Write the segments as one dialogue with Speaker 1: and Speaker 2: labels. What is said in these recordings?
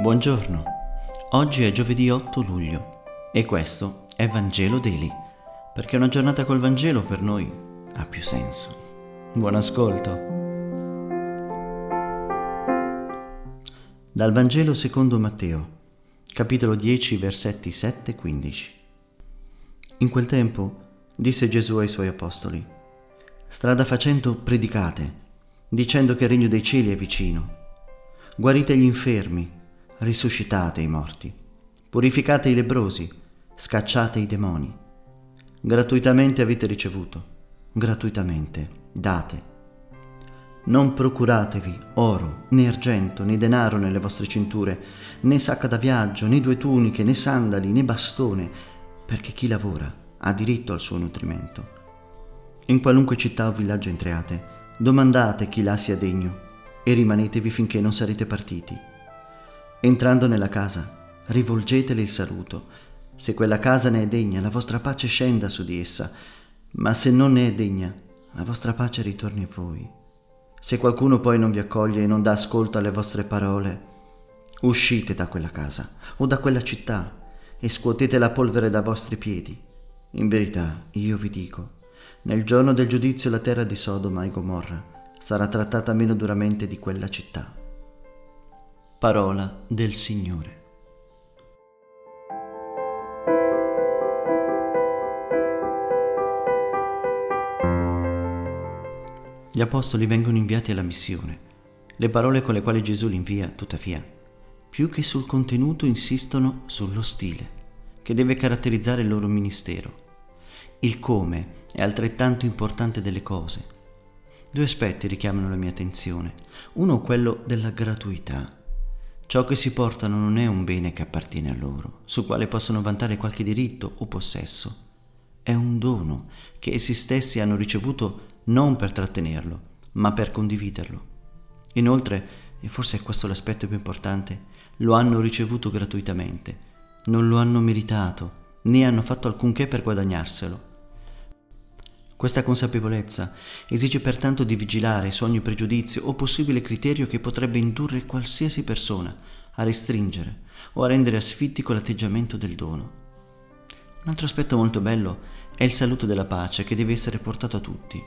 Speaker 1: Buongiorno, oggi è giovedì 8 luglio e questo è Vangelo Daily, perché una giornata col Vangelo per noi ha più senso. Buon ascolto. Dal Vangelo secondo Matteo, capitolo 10, versetti 7 e 15. In quel tempo disse Gesù ai suoi apostoli, strada facendo predicate, dicendo che il regno dei cieli è vicino. Guarite gli infermi, risuscitate i morti, purificate i lebrosi, scacciate i demoni. Gratuitamente avete ricevuto, gratuitamente date. Non procuratevi oro, né argento, né denaro nelle vostre cinture, né sacca da viaggio, né due tuniche, né sandali, né bastone, perché chi lavora ha diritto al suo nutrimento. In qualunque città o villaggio entriate, domandate chi là sia degno e rimanetevi finché non sarete partiti Entrando nella casa, rivolgetele il saluto. Se quella casa ne è degna, la vostra pace scenda su di essa, ma se non ne è degna, la vostra pace ritorni a voi. Se qualcuno poi non vi accoglie e non dà ascolto alle vostre parole, uscite da quella casa o da quella città e scuotete la polvere da vostri piedi. In verità, io vi dico, nel giorno del giudizio la terra di Sodoma e Gomorra sarà trattata meno duramente di quella città. Parola del Signore. Gli apostoli vengono inviati alla missione. Le parole con le quali Gesù li invia, tuttavia, più che sul contenuto insistono sullo stile, che deve caratterizzare il loro ministero. Il come è altrettanto importante delle cose. Due aspetti richiamano la mia attenzione. Uno quello della gratuità Ciò che si portano non è un bene che appartiene a loro, sul quale possono vantare qualche diritto o possesso. È un dono che essi stessi hanno ricevuto non per trattenerlo, ma per condividerlo. Inoltre, e forse è questo l'aspetto più importante, lo hanno ricevuto gratuitamente, non lo hanno meritato, né hanno fatto alcunché per guadagnarselo. Questa consapevolezza esige pertanto di vigilare su ogni pregiudizio o possibile criterio che potrebbe indurre qualsiasi persona a restringere o a rendere asfittico l'atteggiamento del dono. Un altro aspetto molto bello è il saluto della pace che deve essere portato a tutti.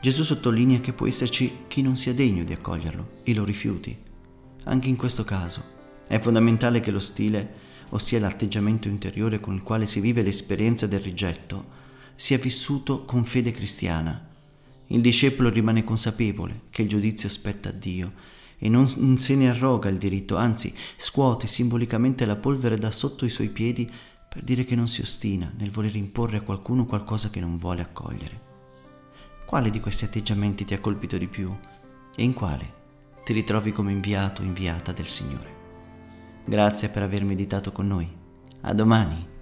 Speaker 1: Gesù sottolinea che può esserci chi non sia degno di accoglierlo e lo rifiuti. Anche in questo caso è fondamentale che lo stile, ossia l'atteggiamento interiore con il quale si vive l'esperienza del rigetto, sia vissuto con fede cristiana. Il discepolo rimane consapevole che il giudizio spetta a Dio e non se ne arroga il diritto, anzi scuote simbolicamente la polvere da sotto i suoi piedi per dire che non si ostina nel voler imporre a qualcuno qualcosa che non vuole accogliere. Quale di questi atteggiamenti ti ha colpito di più e in quale ti ritrovi come inviato o inviata del Signore? Grazie per aver meditato con noi. A domani.